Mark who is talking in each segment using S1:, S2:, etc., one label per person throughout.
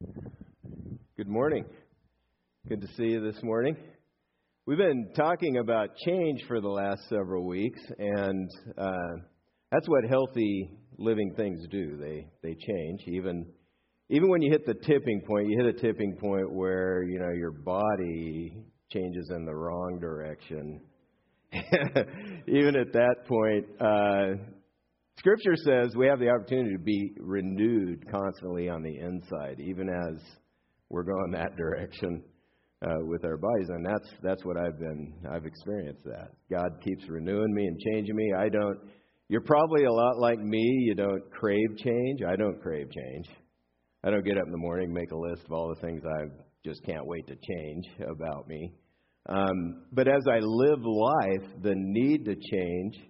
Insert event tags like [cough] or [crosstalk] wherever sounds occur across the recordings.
S1: Good morning. Good to see you this morning. We've been talking about change for the last several weeks, and uh, that's what healthy living things do. They they change. Even even when you hit the tipping point, you hit a tipping point where you know your body changes in the wrong direction. [laughs] even at that point, uh, Scripture says we have the opportunity to be renewed constantly on the inside, even as we're going that direction uh, with our bodies, and that's that's what I've been I've experienced. That God keeps renewing me and changing me. I don't. You're probably a lot like me. You don't crave change. I don't crave change. I don't get up in the morning make a list of all the things I just can't wait to change about me. Um, but as I live life, the need to change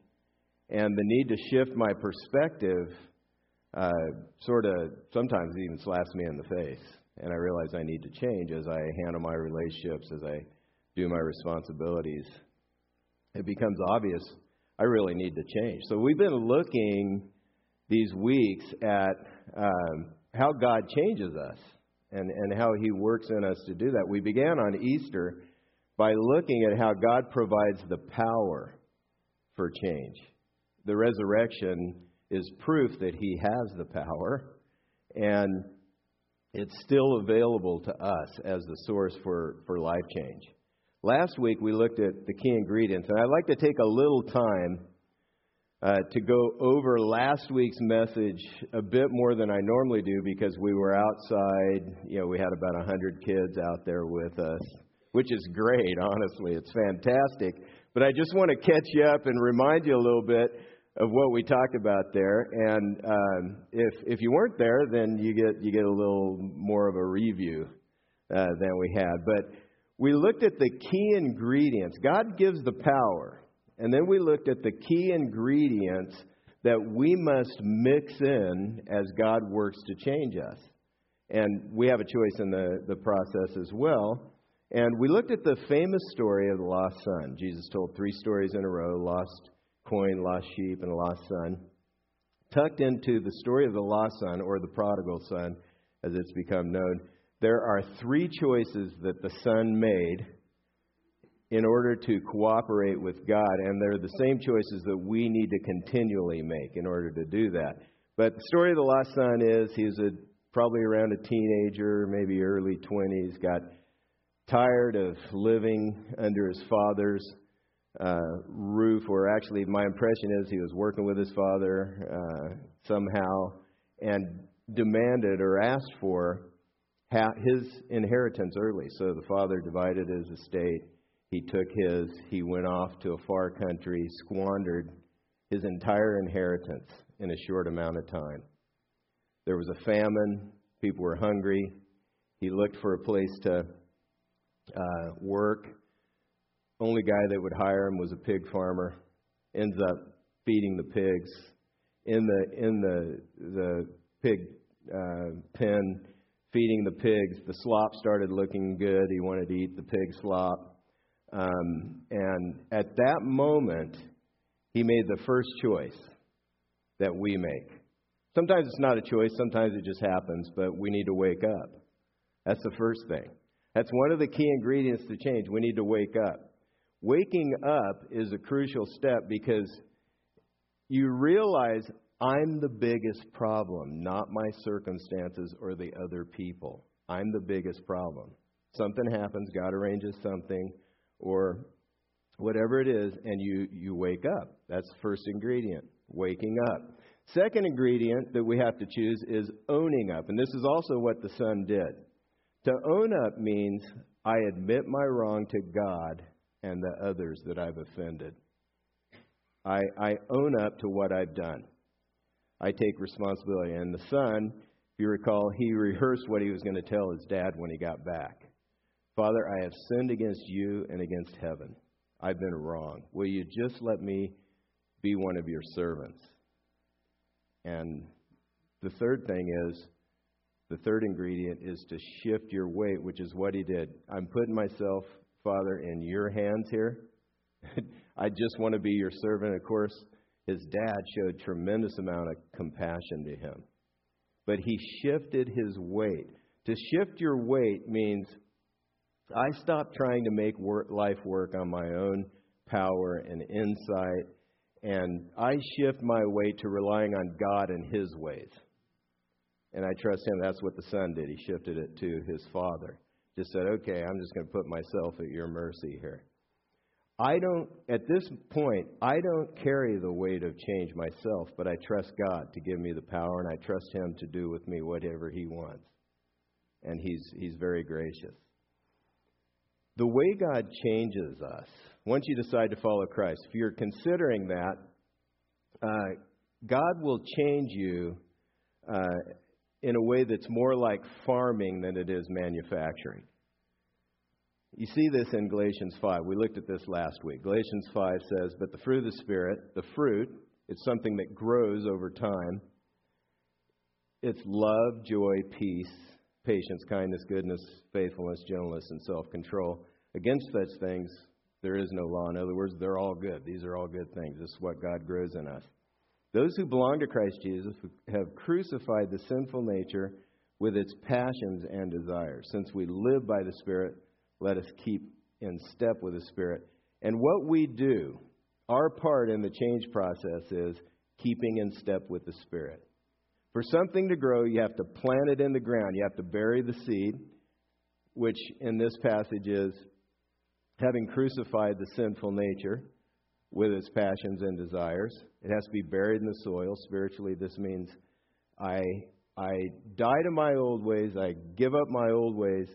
S1: and the need to shift my perspective uh, sort of sometimes even slaps me in the face. And I realize I need to change as I handle my relationships, as I do my responsibilities. It becomes obvious I really need to change. So we've been looking these weeks at um, how God changes us and, and how He works in us to do that. We began on Easter by looking at how God provides the power for change the resurrection is proof that he has the power, and it's still available to us as the source for, for life change. Last week we looked at the key ingredients, and I'd like to take a little time uh, to go over last week's message a bit more than I normally do because we were outside. You know, we had about 100 kids out there with us, which is great, honestly. It's fantastic. But I just want to catch you up and remind you a little bit of what we talked about there. And um, if if you weren't there, then you get you get a little more of a review uh, than we had. But we looked at the key ingredients. God gives the power, and then we looked at the key ingredients that we must mix in as God works to change us. And we have a choice in the, the process as well. And we looked at the famous story of the lost son. Jesus told three stories in a row lost coin, lost sheep, and a lost son. Tucked into the story of the lost son, or the prodigal son, as it's become known, there are three choices that the son made in order to cooperate with God, and they're the same choices that we need to continually make in order to do that. But the story of the lost son is he's a, probably around a teenager, maybe early 20s, got tired of living under his father's uh, roof, or actually, my impression is he was working with his father uh, somehow and demanded or asked for his inheritance early. So the father divided his estate. He took his, he went off to a far country, squandered his entire inheritance in a short amount of time. There was a famine, people were hungry. He looked for a place to uh, work only guy that would hire him was a pig farmer. Ends up feeding the pigs in the in the the pig uh, pen, feeding the pigs. The slop started looking good. He wanted to eat the pig slop, um, and at that moment, he made the first choice that we make. Sometimes it's not a choice. Sometimes it just happens. But we need to wake up. That's the first thing. That's one of the key ingredients to change. We need to wake up. Waking up is a crucial step because you realize I'm the biggest problem, not my circumstances or the other people. I'm the biggest problem. Something happens, God arranges something, or whatever it is, and you, you wake up. That's the first ingredient, waking up. Second ingredient that we have to choose is owning up. And this is also what the son did. To own up means I admit my wrong to God and the others that I've offended. I, I own up to what I've done. I take responsibility. And the son, if you recall, he rehearsed what he was going to tell his dad when he got back. Father, I have sinned against you and against heaven. I've been wrong. Will you just let me be one of your servants? And the third thing is, the third ingredient is to shift your weight, which is what he did. I'm putting myself Father, in your hands here. [laughs] I just want to be your servant. Of course, his dad showed tremendous amount of compassion to him. But he shifted his weight. To shift your weight means I stop trying to make work, life work on my own power and insight, and I shift my weight to relying on God and His ways. And I trust Him. That's what the Son did. He shifted it to His Father. Just said, okay, I'm just going to put myself at your mercy here. I don't, at this point, I don't carry the weight of change myself, but I trust God to give me the power, and I trust Him to do with me whatever He wants. And He's, he's very gracious. The way God changes us, once you decide to follow Christ, if you're considering that, uh, God will change you uh, in a way that's more like farming than it is manufacturing. You see this in Galatians 5. We looked at this last week. Galatians 5 says, But the fruit of the Spirit, the fruit, it's something that grows over time. It's love, joy, peace, patience, kindness, goodness, faithfulness, gentleness, and self control. Against such things, there is no law. In other words, they're all good. These are all good things. This is what God grows in us. Those who belong to Christ Jesus have crucified the sinful nature with its passions and desires. Since we live by the Spirit, let us keep in step with the Spirit. And what we do, our part in the change process is keeping in step with the Spirit. For something to grow, you have to plant it in the ground. You have to bury the seed, which in this passage is having crucified the sinful nature with its passions and desires. It has to be buried in the soil. Spiritually, this means I, I die to my old ways, I give up my old ways,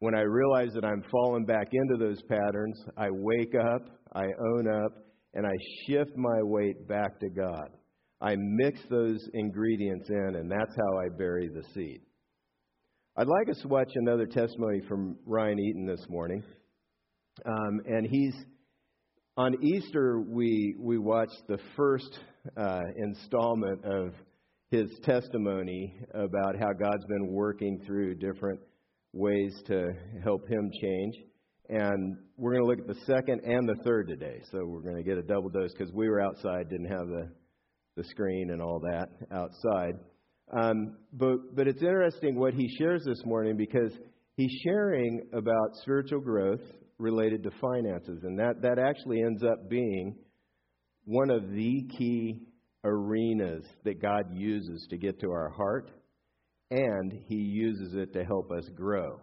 S1: when I realize that I'm falling back into those patterns, I wake up, I own up, and I shift my weight back to God. I mix those ingredients in, and that's how I bury the seed. I'd like us to watch another testimony from Ryan Eaton this morning. Um, and he's on Easter, we, we watched the first uh, installment of his testimony about how God's been working through different ways to help him change. And we're going to look at the second and the third today. So we're going to get a double dose because we were outside, didn't have the, the screen and all that outside. Um, but, but it's interesting what he shares this morning because he's sharing about spiritual growth related to finances. And that, that actually ends up being one of the key arenas that God uses to get to our heart and he uses it to help us grow.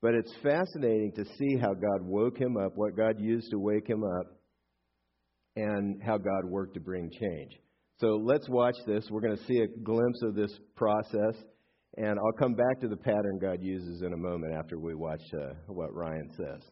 S1: But it's fascinating to see how God woke him up, what God used to wake him up, and how God worked to bring change. So let's watch this. We're going to see a glimpse of this process, and I'll come back to the pattern God uses in a moment after we watch uh, what Ryan says.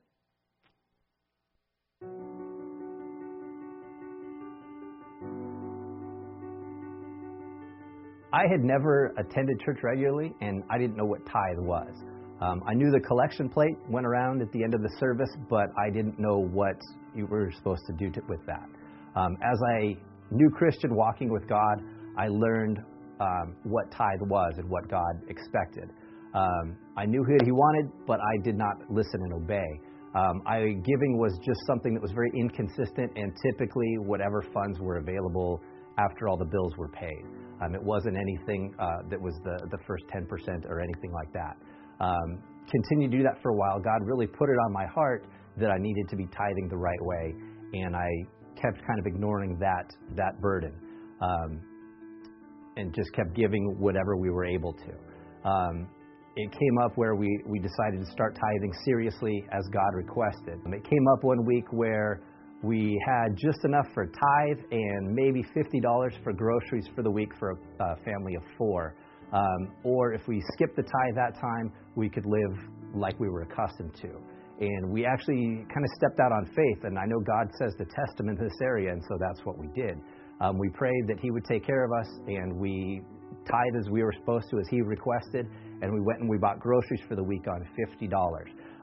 S2: I had never attended church regularly, and I didn't know what tithe was. Um, I knew the collection plate went around at the end of the service, but I didn't know what you were supposed to do to, with that. Um, as a new Christian walking with God, I learned um, what tithe was and what God expected. Um, I knew what He wanted, but I did not listen and obey. Um, I, giving was just something that was very inconsistent, and typically whatever funds were available after all the bills were paid. Um, it wasn't anything uh, that was the, the first 10% or anything like that. Um, continued to do that for a while. God really put it on my heart that I needed to be tithing the right way, and I kept kind of ignoring that that burden, um, and just kept giving whatever we were able to. Um, it came up where we, we decided to start tithing seriously as God requested. It came up one week where we had just enough for tithe and maybe $50 for groceries for the week for a, a family of four. Um, or if we skipped the tithe that time, we could live like we were accustomed to. And we actually kind of stepped out on faith, and I know God says the testament in this area, and so that's what we did. Um, we prayed that He would take care of us, and we tithe as we were supposed to, as He requested, and we went and we bought groceries for the week on $50.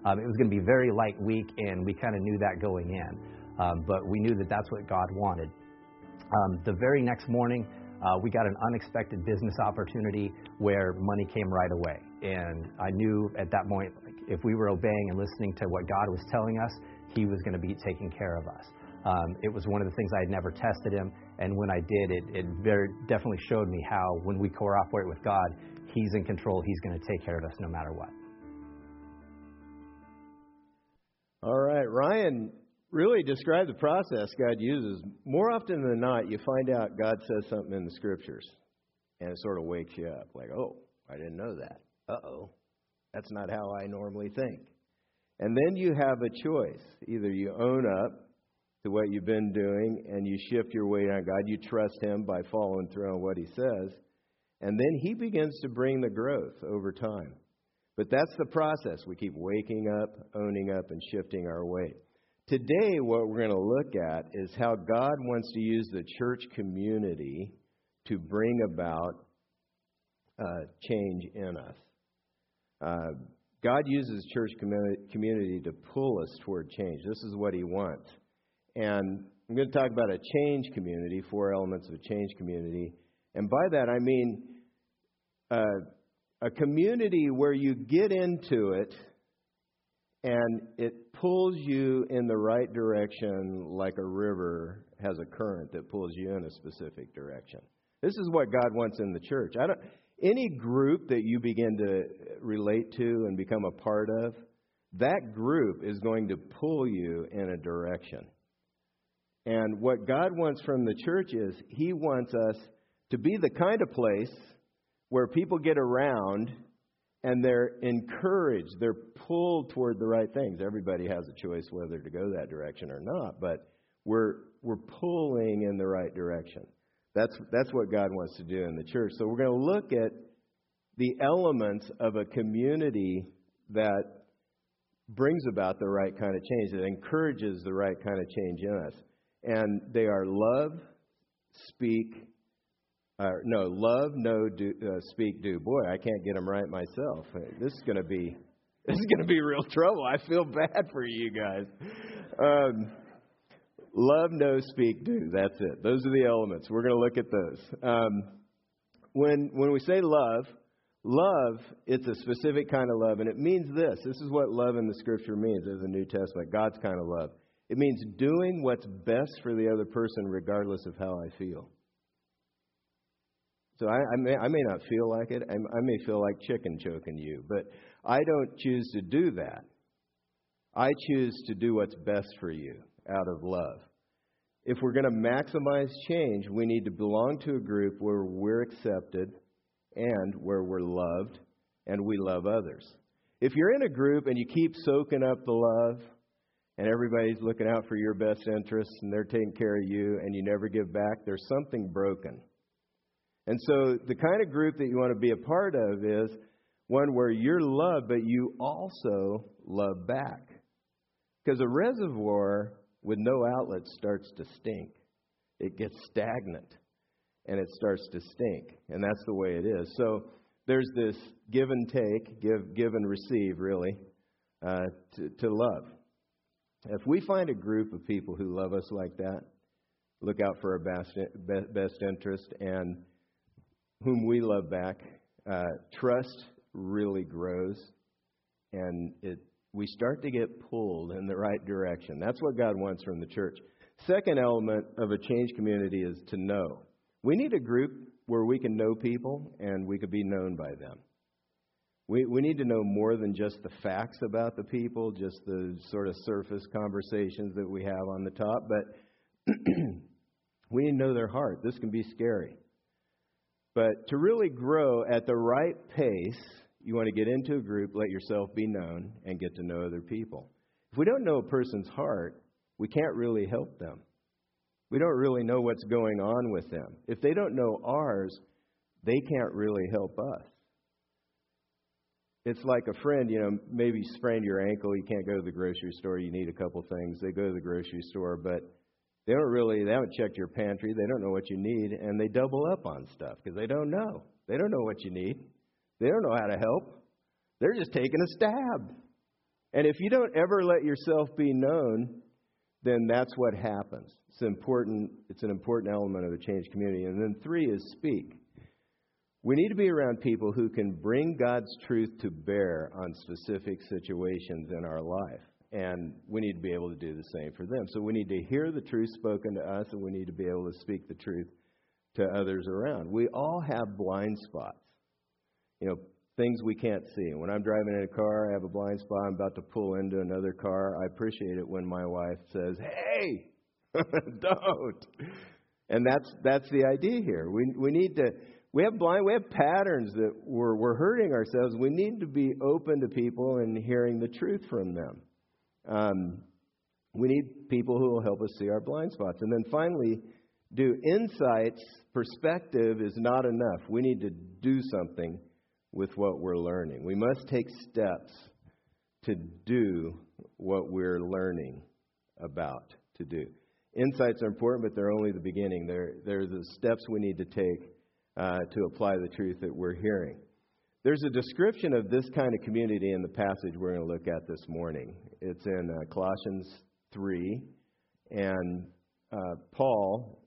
S2: Um, it was going to be a very light week, and we kind of knew that going in um, but we knew that that's what God wanted. Um, the very next morning, uh, we got an unexpected business opportunity where money came right away. And I knew at that point, if we were obeying and listening to what God was telling us, He was going to be taking care of us. Um, it was one of the things I had never tested Him, and when I did, it, it very definitely showed me how when we cooperate with God, He's in control. He's going to take care of us no matter what.
S1: All right. Ryan really describe the process God uses. More often than not, you find out God says something in the scriptures, and it sort of wakes you up like, oh, I didn't know that. Uh oh. That's not how I normally think. And then you have a choice. Either you own up to what you've been doing and you shift your weight on God, you trust Him by following through on what He says, and then He begins to bring the growth over time. But that's the process. We keep waking up, owning up, and shifting our weight. Today, what we're going to look at is how God wants to use the church community to bring about uh, change in us. Uh, God uses church community to pull us toward change. This is what He wants. And I'm going to talk about a change community, four elements of a change community. And by that, I mean uh, a community where you get into it and it pulls you in the right direction like a river has a current that pulls you in a specific direction. This is what God wants in the church. I don't, any group that you begin to relate to and become a part of, that group is going to pull you in a direction. And what God wants from the church is He wants us to be the kind of place where people get around and they're encouraged, they're pulled toward the right things. Everybody has a choice whether to go that direction or not, but we're, we're pulling in the right direction. That's, that's what God wants to do in the church. So we're going to look at the elements of a community that brings about the right kind of change, that encourages the right kind of change in us. And they are love, speak, uh, no, love, no, do, uh, speak, do. Boy, I can't get them right myself. This is going to be [laughs] this is going to be real trouble. I feel bad for you guys. Um, Love, no, speak, do. That's it. Those are the elements. We're going to look at those. Um, when, when we say love, love, it's a specific kind of love, and it means this. This is what love in the Scripture means as a New Testament God's kind of love. It means doing what's best for the other person regardless of how I feel. So I, I, may, I may not feel like it. I, I may feel like chicken choking you, but I don't choose to do that. I choose to do what's best for you out of love. If we're going to maximize change, we need to belong to a group where we're accepted and where we're loved and we love others. If you're in a group and you keep soaking up the love and everybody's looking out for your best interests and they're taking care of you and you never give back, there's something broken. And so the kind of group that you want to be a part of is one where you're loved, but you also love back. Because a reservoir with no outlet starts to stink. It gets stagnant and it starts to stink. And that's the way it is. So there's this give and take, give, give and receive, really, uh, to, to love. If we find a group of people who love us like that, look out for our best, best interest, and whom we love back, uh, trust really grows, and it we start to get pulled in the right direction. That's what God wants from the church. Second element of a change community is to know. We need a group where we can know people and we could be known by them. We, we need to know more than just the facts about the people, just the sort of surface conversations that we have on the top, but [clears throat] we need to know their heart. This can be scary. But to really grow at the right pace, you want to get into a group, let yourself be known, and get to know other people. If we don't know a person's heart, we can't really help them. We don't really know what's going on with them. If they don't know ours, they can't really help us. It's like a friend, you know, maybe sprained your ankle, you can't go to the grocery store, you need a couple things. They go to the grocery store, but they don't really, they haven't checked your pantry, they don't know what you need, and they double up on stuff because they don't know. They don't know what you need. They don't know how to help. They're just taking a stab. And if you don't ever let yourself be known, then that's what happens. It's important it's an important element of the change community. And then three is speak. We need to be around people who can bring God's truth to bear on specific situations in our life. And we need to be able to do the same for them. So we need to hear the truth spoken to us, and we need to be able to speak the truth to others around. We all have blind spots. You know, things we can't see. When I'm driving in a car, I have a blind spot, I'm about to pull into another car. I appreciate it when my wife says, "Hey, [laughs] don't." And that's that's the idea here. We we need to we have blind we have patterns that we're we're hurting ourselves. We need to be open to people and hearing the truth from them. Um, we need people who will help us see our blind spots. And then finally, do insights perspective is not enough. We need to do something with what we're learning. We must take steps to do what we're learning about to do. Insights are important, but they're only the beginning. They're, they're the steps we need to take uh, to apply the truth that we're hearing. There's a description of this kind of community in the passage we're going to look at this morning. It's in uh, Colossians 3, and uh, Paul,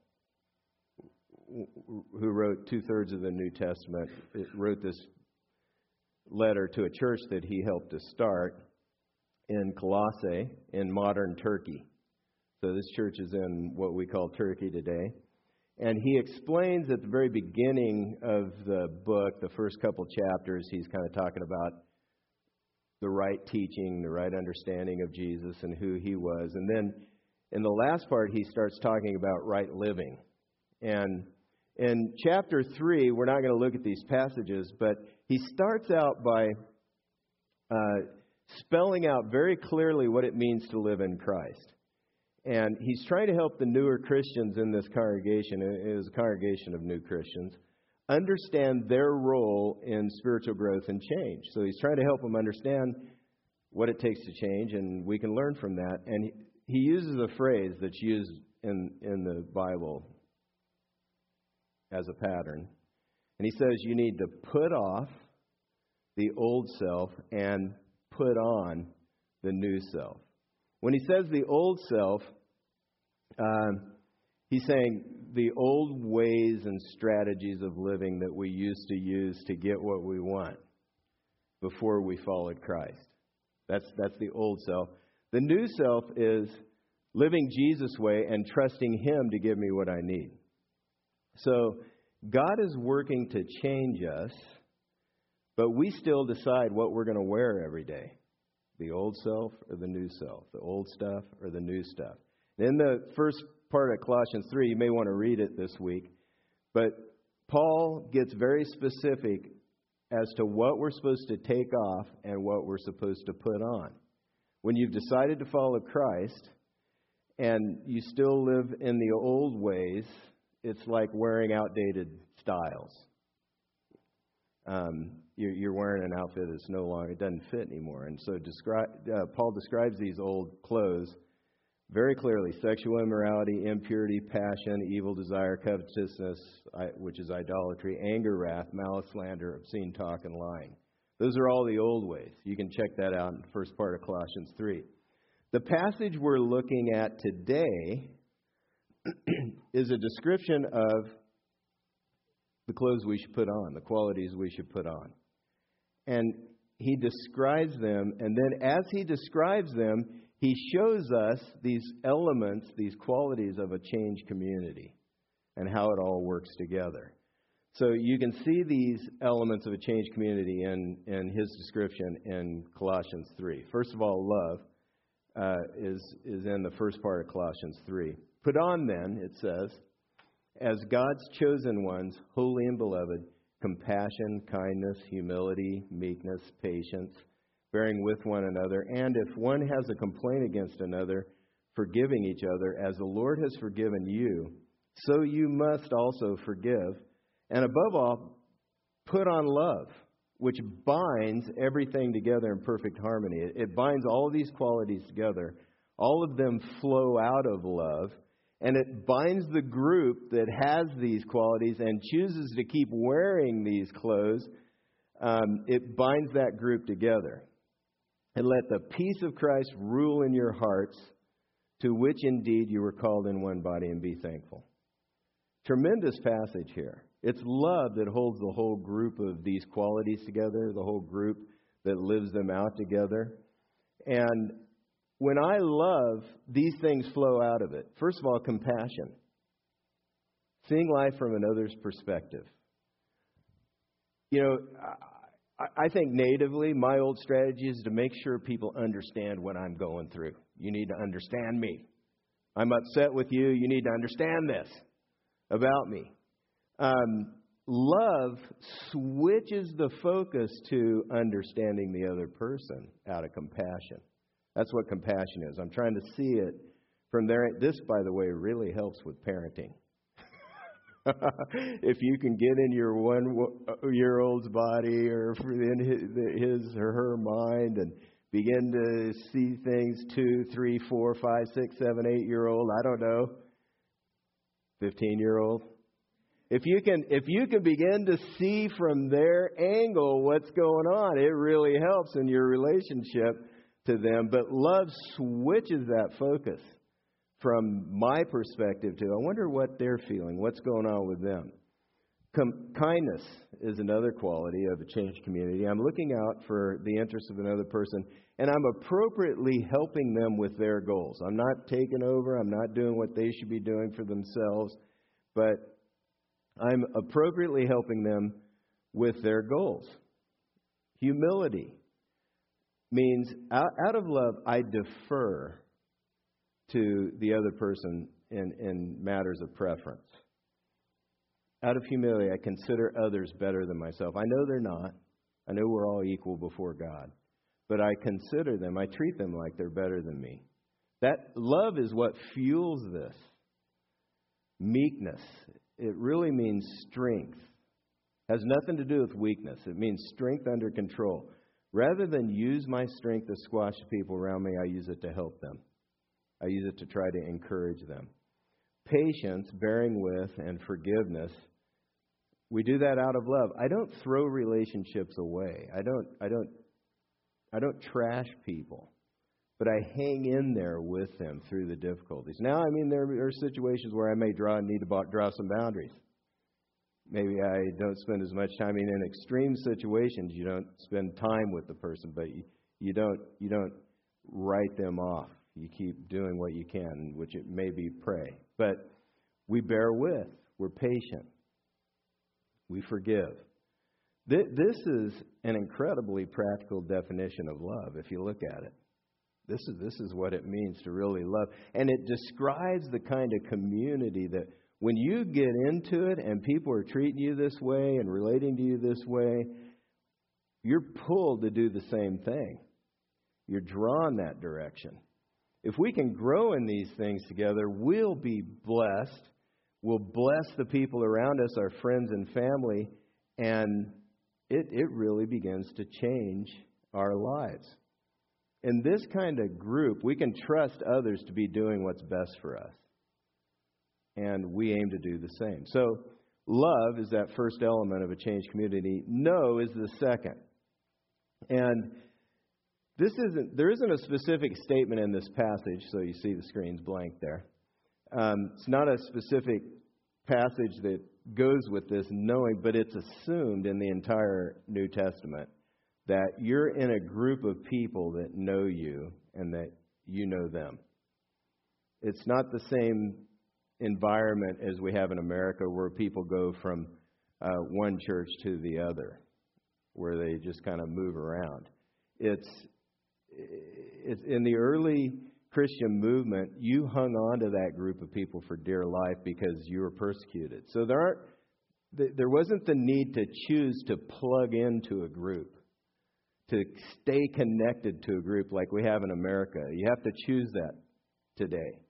S1: who wrote two thirds of the New Testament, wrote this letter to a church that he helped to start in Colossae in modern Turkey. So this church is in what we call Turkey today. And he explains at the very beginning of the book, the first couple chapters, he's kind of talking about the right teaching, the right understanding of Jesus and who he was. And then in the last part, he starts talking about right living. And in chapter 3, we're not going to look at these passages, but he starts out by uh, spelling out very clearly what it means to live in Christ. And he's trying to help the newer Christians in this congregation, it is a congregation of new Christians, understand their role in spiritual growth and change. So he's trying to help them understand what it takes to change, and we can learn from that. And he, uses a phrase that's used in, in the Bible as a pattern. And he says you need to put off the old self and put on the new self. When he says the old self, um, he's saying the old ways and strategies of living that we used to use to get what we want before we followed Christ. That's, that's the old self. The new self is living Jesus' way and trusting Him to give me what I need. So God is working to change us, but we still decide what we're going to wear every day the old self or the new self, the old stuff or the new stuff. In the first part of Colossians 3, you may want to read it this week, but Paul gets very specific as to what we're supposed to take off and what we're supposed to put on. When you've decided to follow Christ and you still live in the old ways, it's like wearing outdated styles. Um, you're, you're, wearing an outfit that's no longer it doesn't fit anymore, and so describe, uh, Paul describes these old clothes very clearly: sexual immorality, impurity, passion, evil desire, covetousness, which is idolatry, anger, wrath, malice, slander, obscene talk, and lying. Those are all the old ways. You can check that out in the first part of Colossians 3. The passage we're looking at today [clears throat] is a description of the clothes we should put on, the qualities we should put on. And he describes them, and then as he describes them, he shows us these elements, these qualities of a changed community, and how it all works together. So you can see these elements of a changed community in, in his description in Colossians 3. First of all, love uh, is, is in the first part of Colossians 3. Put on then, it says, as God's chosen ones, holy and beloved, compassion, kindness, humility, meekness, patience, bearing with one another, and if one has a complaint against another, forgiving each other, as the Lord has forgiven you, so you must also forgive. And above all, put on love, which binds everything together in perfect harmony. It, binds all of these qualities together. All of them flow out of love and it binds the group that has these qualities and chooses to keep wearing these clothes. Um, it binds that group together. And let the peace of Christ rule in your hearts, to which indeed you were called in one body, and be thankful. Tremendous passage here. It's love that holds the whole group of these qualities together, the whole group that lives them out together. And when I love, these things flow out of it. First of all, compassion. Seeing life from another's perspective. You know, I think natively, my old strategy is to make sure people understand what I'm going through. You need to understand me. I'm upset with you. You need to understand this about me. Um, love switches the focus to understanding the other person out of compassion. That's what compassion is. I'm trying to see it from there. This, by the way, really helps with parenting. [laughs] if you can get in your one year old's body or in his or her mind and begin to see things two, three, four, five, six, seven, eight year old, I don't know, 15 year old. If you can if you can begin to see from their angle what's going on, it really helps in your relationship to them. But love switches that focus from my perspective to, I wonder what they're feeling, what's going on with them. Com- kindness is another quality of a changed community. I'm looking out for the interests of another person, and I'm appropriately helping them with their goals. I'm not taking over, I'm not doing what they should be doing for themselves, but I'm appropriately helping them with their goals. Humility means out, out of love, I defer to the other person in, in matters of preference. Out of humility, I consider others better than myself. I know they're not. I know we're all equal before God. But I consider them, I treat them like they're better than me. That love is what fuels this. Meekness. It really means strength. Has nothing to do with weakness. It means strength under control. Rather than use my strength to squash people around me, I use it to help them. I use it to try to encourage them. Patience, bearing with, and forgiveness. We do that out of love. I don't throw relationships away. I don't I don't I don't trash people. But I hang in there with them through the difficulties. Now, I mean, there are situations where I may draw need to draw some boundaries. Maybe I don't spend as much time. I mean, in extreme situations, you don't spend time with the person, but you, you don't you don't write them off you keep doing what you can, which it may be pray. But we bear with, we're patient, we forgive. This is an incredibly practical definition of love if you look at it. This is, this is what it means to really love. And it describes the kind of community that when you get into it and people are treating you this way and relating to you this way, you're pulled to do the same thing. You're drawn that direction. If we can grow in these things together, we'll be blessed. We'll bless the people around us, our friends and family, and it, it really begins to change our lives. In this kind of group, we can trust others to be doing what's best for us. And we aim to do the same. So, love is that first element of a changed community. No is the second. And this isn't, there isn't a specific statement in this passage, so you see the screen's blank there. Um, it's not a specific passage that goes with this knowing, but it's assumed in the entire New Testament that you're in a group of people that know you and that you know them. It's not the same environment as we have in America where people go from uh, one church to the other, where they just kind of move around. It's in the early Christian movement, you hung on to that group of people for dear life because you were persecuted. So there aren't there wasn't the need to choose to plug into a group, to stay connected to a group like we have in America. You have to choose that today.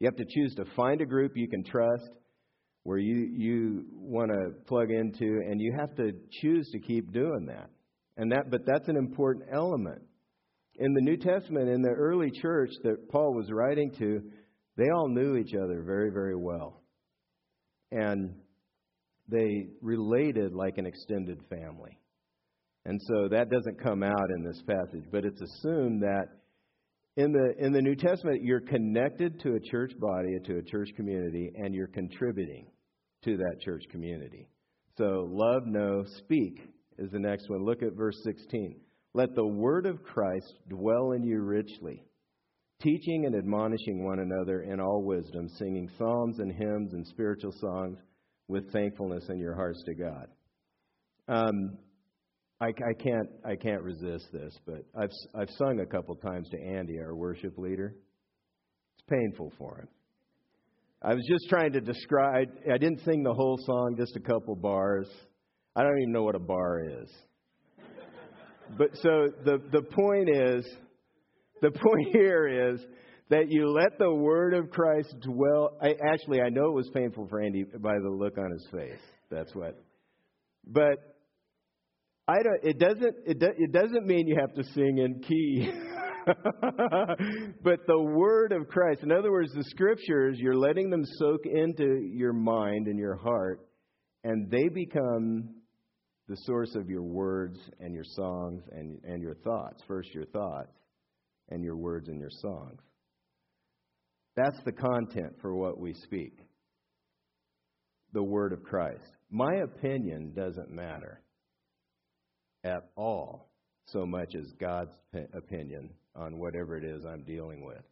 S1: You have to choose to find a group you can trust, where you, you want to plug into, and you have to choose to keep doing that. And that, but that's an important element in the New Testament, in the early church that Paul was writing to, they all knew each other very, very well. And they related like an extended family. And so that doesn't come out in this passage, but it's assumed that in the, in the New Testament, you're connected to a church body, to a church community, and you're contributing to that church community. So, love, know, speak is the next one. Look at verse 16. Let the word of Christ dwell in you richly, teaching and admonishing one another in all wisdom, singing psalms and hymns and spiritual songs with thankfulness in your hearts to God. Um, I, I can't I can't resist this, but I've I've sung a couple times to Andy, our worship leader. It's painful for him. I was just trying to describe. I didn't sing the whole song, just a couple bars. I don't even know what a bar is. But so the the point is, the [laughs] point here is that you let the word of Christ dwell. I, actually, I know it was painful for Andy by the look on his face. That's what. But I don't, it doesn't it, do, it doesn't mean you have to sing in key. [laughs] but the word of Christ, in other words, the scriptures, you're letting them soak into your mind and your heart, and they become the source of your words and your songs and, and your thoughts. First, your thoughts, and your words and your songs. That's the content for what we speak the word of Christ. My opinion doesn't matter at all so much as God's opinion on whatever it is I'm dealing with.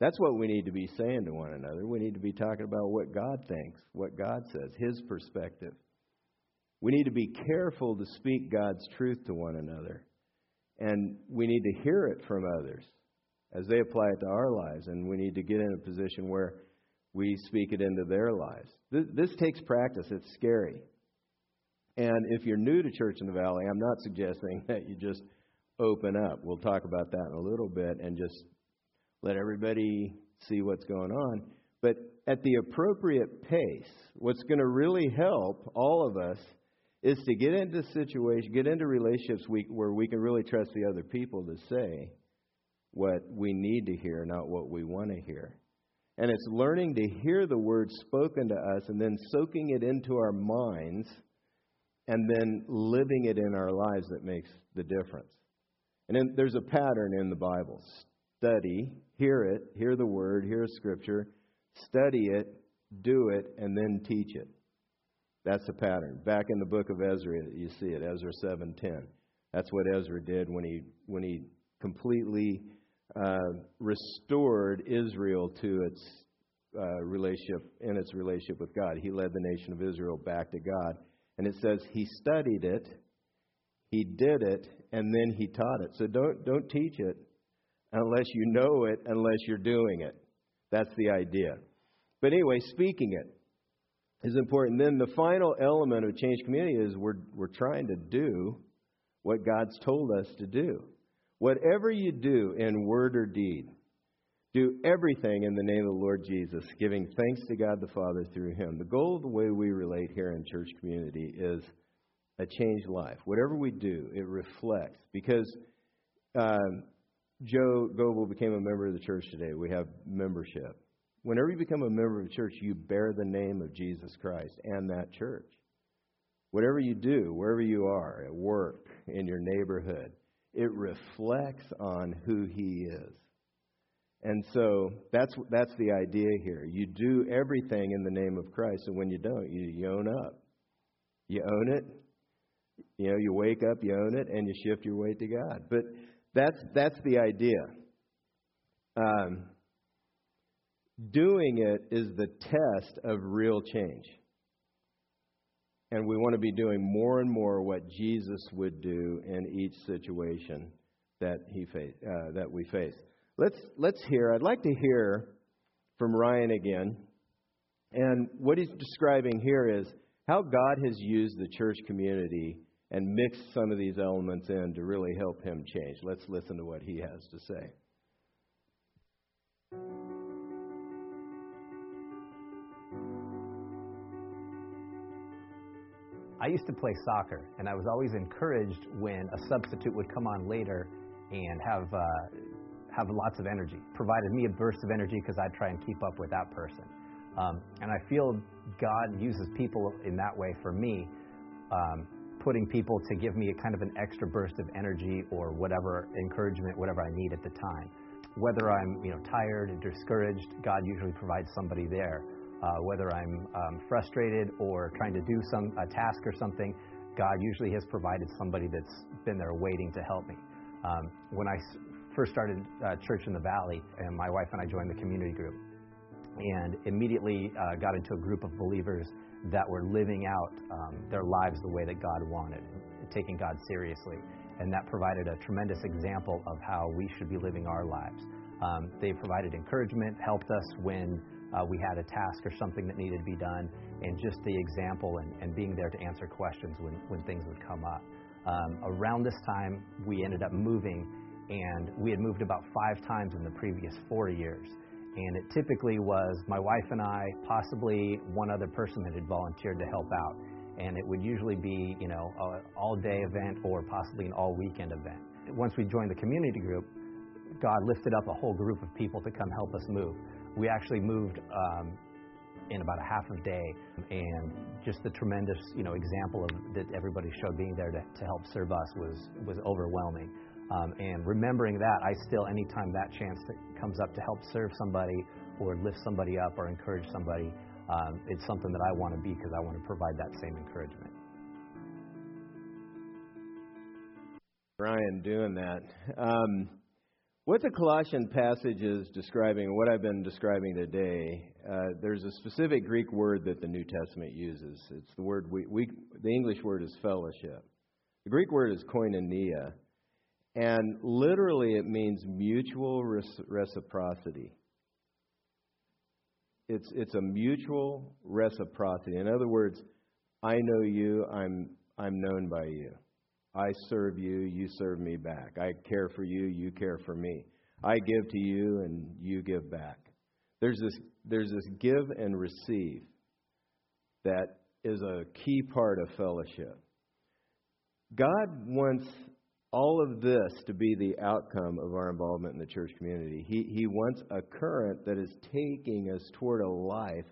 S1: That's what we need to be saying to one another. We need to be talking about what God thinks, what God says, His perspective. We need to be careful to speak God's truth to one another. And we need to hear it from others as they apply it to our lives. And we need to get in a position where we speak it into their lives. This, takes practice, it's scary. And if you're new to Church in the Valley, I'm not suggesting [laughs] that you just open up. We'll talk about that in a little bit and just let everybody see what's going on. But at the appropriate pace, what's going to really help all of us is to get into situations, get into relationships where we can really trust the other people to say what we need to hear, not what we want to hear. And it's learning to hear the word spoken to us and then soaking it into our minds and then living it in our lives that makes the difference. And then there's a pattern in the Bible study, hear it, hear the word, hear scripture, study it, do it, and then teach it. That's the pattern. Back in the book of Ezra, you see it, Ezra 7:10. That's what Ezra did when he when he completely uh, restored Israel to its uh, relationship in its relationship with God. He led the nation of Israel back to God, and it says he studied it, he did it, and then he taught it. So don't don't teach it unless you know it, unless you're doing it. That's the idea. But anyway, speaking it is important. Then the final element of change community is we're we're trying to do what God's told us to do. Whatever you do in word or deed, do everything in the name of the Lord Jesus, giving thanks to God the Father through him. The goal of the way we relate here in church community is a changed life. Whatever we do, it reflects. Because um, Joe Goebel became a member of the church today. We have membership. Whenever you become a member of a church, you bear the name of Jesus Christ and that church. Whatever you do, wherever you are, at work, in your neighborhood, it reflects on who He is. And so that's that's the idea here. You do everything in the name of Christ, and when you don't, you, you own up. You own it. You know, you wake up, you own it, and you shift your weight to God. But that's that's the idea. Um, doing it is the test of real change. And we want to be doing more and more what Jesus would do in each situation that he face, uh, that we face. Let's, let's hear, I'd like to hear from Ryan again. And what he's describing here is how God has used the church community and mixed some of these elements in to really help him change. Let's listen to what he has to say.
S2: I used to play soccer, and I was always encouraged when a substitute would come on later and have uh, have lots of energy, provided me a burst of energy because I'd try and keep up with that person. Um, and I feel God uses people in that way for me, um, putting people to give me a kind of an extra burst of energy or whatever encouragement, whatever I need at the time. Whether I'm you know tired and discouraged, God usually provides somebody there. Uh, whether I'm um, frustrated or trying to do some a task or something, God usually has provided somebody that's been there waiting to help me. Um, when I first started uh, Church in the Valley, and my wife and I joined the community group, and immediately uh, got into a group of believers that were living out um, their lives the way that God wanted. taking God seriously. And that provided a tremendous example of how we should be living our lives. Um, they provided encouragement, helped us when uh, we had a task or something that needed to be done, and just the example and, and being there to answer questions when, when things would come up. Um, around this time, we ended up moving, and we had moved about five times in the previous four years. And it typically was my wife and I, possibly one other person that had volunteered to help out. And it would usually be, you know, an all day event or possibly an all weekend event. Once we joined the community group, God lifted up a whole group of people to come help us move. We actually moved um, in about a half a day, and just the tremendous, you know, example of that everybody showed being there to, to help serve us was was overwhelming. Um, and remembering that, I still, anytime that chance comes up to help serve somebody or lift somebody up or encourage somebody, um, it's something that I want to be because I want to provide that same encouragement.
S1: Brian doing that. Um, what the Colossian passage is describing, what I've been describing today, uh, there's a specific Greek word that the New Testament uses. It's the word we, we, the English word is fellowship. The Greek word is koinonia, and literally it means mutual reciprocity. It's it's a mutual reciprocity. In other words, I know you, I'm I'm known by you. I serve you, you serve me back. I care for you, you care for me. I give to you and you give back. There's this there's this give and receive that is a key part of fellowship. God wants all of this to be the outcome of our involvement in the church community. He, he wants a current that is taking us toward a life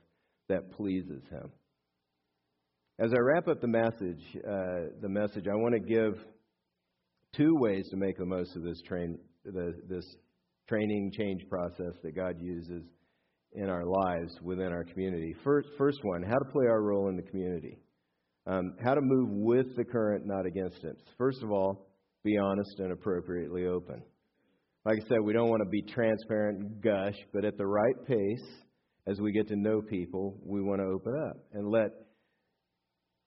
S1: that pleases Him. As I wrap up the message, uh, the message, I want to give two ways to make the most of this train, the, this training change process that God uses in our lives within our community. First, first one, how to play our role in the community. Um, how to move with the current, not against it. First of all, be honest and appropriately open. Like I said, we don't want to be transparent and gush, but at the right pace, as we get to know people, we want to open up and let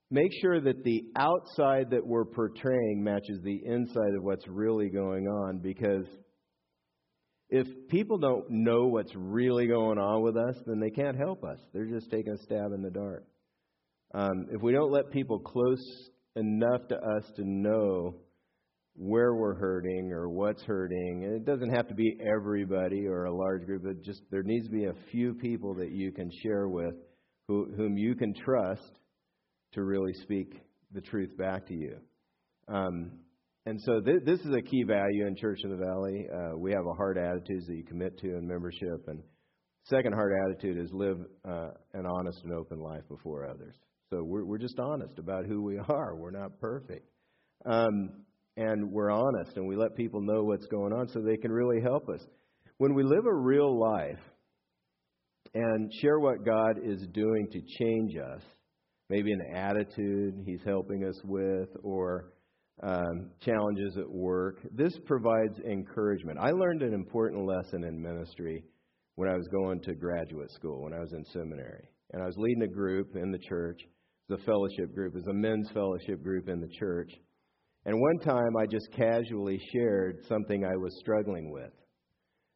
S1: make sure that the outside that we're portraying matches the inside of what's really going on because if people don't know what's really going on with us, then they can't help us. They're just taking a stab in the dark. Um, if we don't let people close enough to us to know where we're hurting or what's hurting. And it doesn't have to be everybody or a large group, but just there needs to be a few people that you can share with who, whom you can trust to really speak the truth back to you. Um, and so th- this is a key value in Church in the Valley. Uh, we have a hard attitude that you commit to in membership. And second hard attitude is live uh, an honest and open life before others. So we're, we're just honest about who we are. We're not perfect. Um, and we're honest and we let people know what's going on so they can really help us. When we live a real life and share what God is doing to change us, maybe an attitude He's helping us with or um, challenges at work, this provides encouragement. I learned an important lesson in ministry when I was going to graduate school, when I was in seminary. And I was leading a group in the church. The fellowship group is a men's fellowship group in the church. And one time I just casually shared something I was struggling with.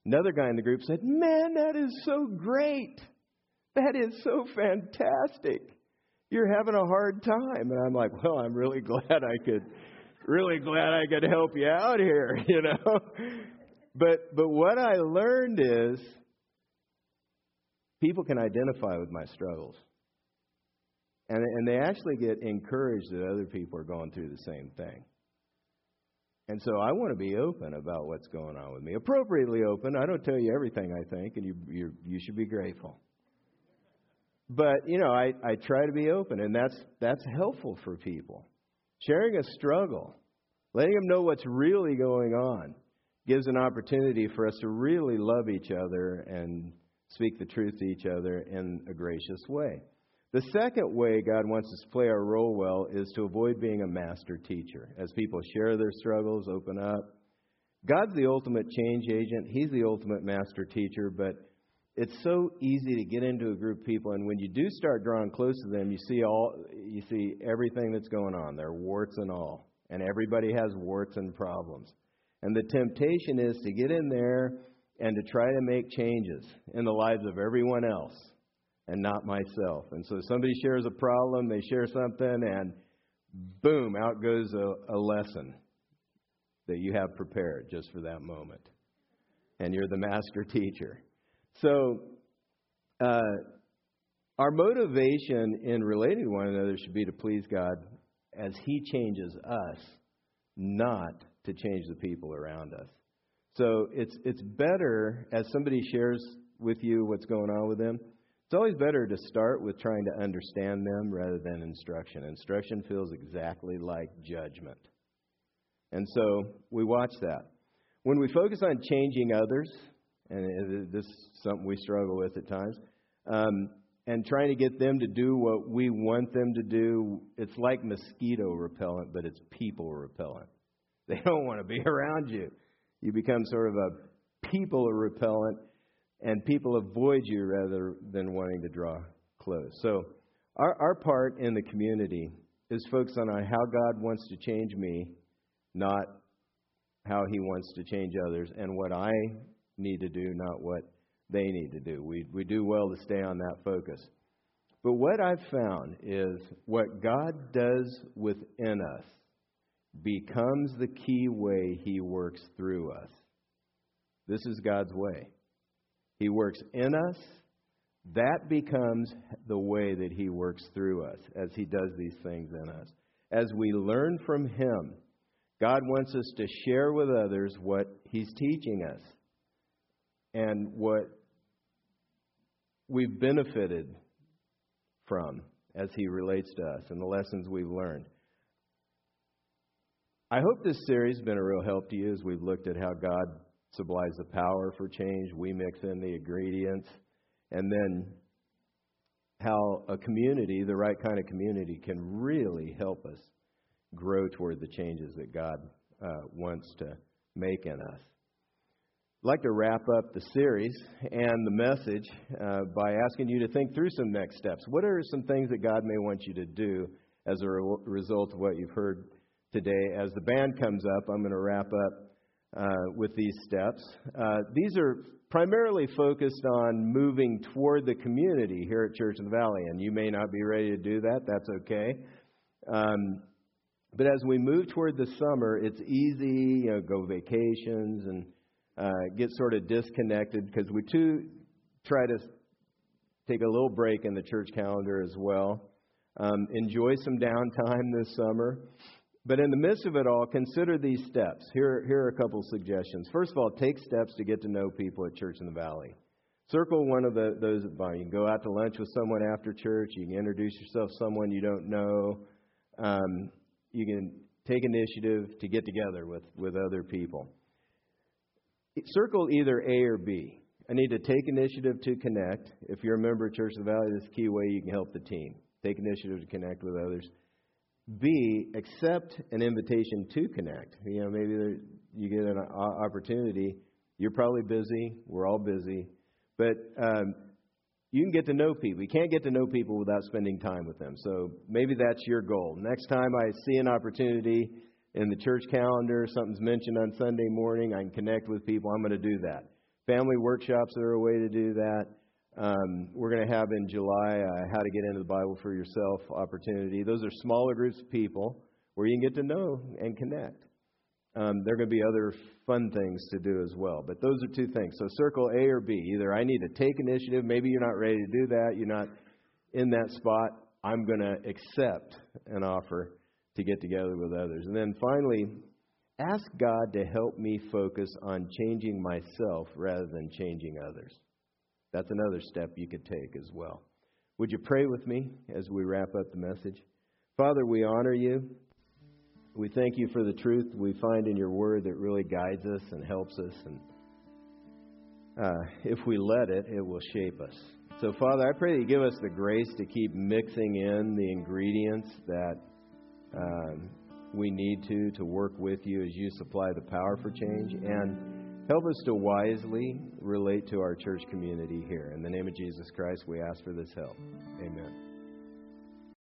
S1: Another guy in the group said, Man, that is so great. That is so fantastic. You're having a hard time. And I'm like, Well, I'm really [laughs] glad I could, really glad I could help you out here, [laughs] you know? But, but what I learned is people can identify with my struggles. And, and they actually get encouraged that other people are going through the same thing. And so I want to be open about what's going on with me. Appropriately open. I don't tell you everything I think, and you you you should be grateful. But you know, I, I try to be open, and that's that's helpful for people. Sharing a struggle, letting them know what's really going on, gives an opportunity for us to really love each other and speak the truth to each other in a gracious way. The second way God wants us to play our role well is to avoid being a master teacher. As people share their struggles, open up. God's the ultimate change agent, He's the ultimate master teacher, but it's so easy to get into a group of people and when you do start drawing close to them you see all you see everything that's going on their warts and all and everybody has warts and problems. And the temptation is to get in there and to try to make changes in the lives of everyone else and not myself. And so somebody shares a problem, they share something, and boom, out goes a, a lesson that you have prepared just for that moment. And you're the master teacher. So, uh, our motivation in relating to one another should be to please God as He changes us, not to change the people around us. So it's it's better as somebody shares with you what's going on with them. It's always better to start with trying to understand them rather than instruction. Instruction feels exactly like judgment. And so we watch that. When we focus on changing others, and this is something we struggle with at times, um, and trying to get them to do what we want them to do, it's like mosquito repellent, but it's people repellent. They don't want to be [laughs] around you. You become sort of a people repellent, and people avoid you rather than wanting to draw close. So, our, our part in the community is focused on how God wants to change me, not how He wants to change others, and what I need to do, not what they need to do. We, we do well to stay on that focus. But what I've found is what God does within us becomes the key way He works through us. This is God's way. He works in us. That becomes the way that He works through us as He does these things in us. As we learn from Him, God wants us to share with others what He's teaching us and what we've benefited from as He relates to us and the lessons we've learned. I hope this series has been a real help to you as we've looked at how God supplies the power for change. We mix in the ingredients, and then how a community, the right kind of community, can really help us grow toward the changes that God uh, wants to make in us. I'd like to wrap up the series and the message uh, by asking you to think through some next steps. What are some things that God may want you to do as a re- result of what you've heard today. As the band comes up, I'm going to wrap up with these steps. Uh, these are primarily focused on moving toward the community here at Church in the Valley, and you may not be ready to do that. That's okay. Um, but as we move toward the summer, it's easy, you know, go vacations and uh, get sort of disconnected because we too try to take a little break in the church calendar as well. Um, enjoy some downtime this summer. But in the midst of it all, consider these steps. Here, here are a couple of suggestions. First of all, take steps to get to know people at Church in the Valley. Circle one of the, those at You can go out to lunch with someone after church. You can introduce yourself to someone you don't know. Um, you can take initiative to get together with, with other people. Circle either A or B. I need to take initiative to connect. If you're a member of Church of the Valley, this is a key way you can help the team. Take initiative to connect with others. B, accept an invitation to connect. You know, maybe there, you get an opportunity. You're probably busy. We're all busy. But um, you can get to know people. You can't get to know people without spending time with them. So maybe that's your goal. Next time I see an opportunity in the church calendar, something's mentioned on Sunday morning, I can connect with people. I'm going to do that. Family workshops are a way to do that. Um, we're going to have in July uh, how to get into the Bible for yourself opportunity. Those are smaller groups of people where you can get to know and connect. Um, there are going to be other fun things to do as well. But those are two things. So circle A or B. Either I need to take initiative. Maybe you're not ready to do that. You're not in that spot. I'm going to accept an offer to get together with others. And then finally, ask God to help me focus on changing myself rather than changing others. That's another step you could take as well. Would you pray with me as we wrap up the message? Father, we honor you. We thank you for the truth we find in your word that really guides us and helps us. And uh, if we let it, it will shape us. So, Father, I pray that you give us the grace to keep mixing in the ingredients that um, we need to to work with you as you supply the power for change. And Help us to wisely relate to our church community here. In the name of Jesus Christ, we ask for this help. Amen.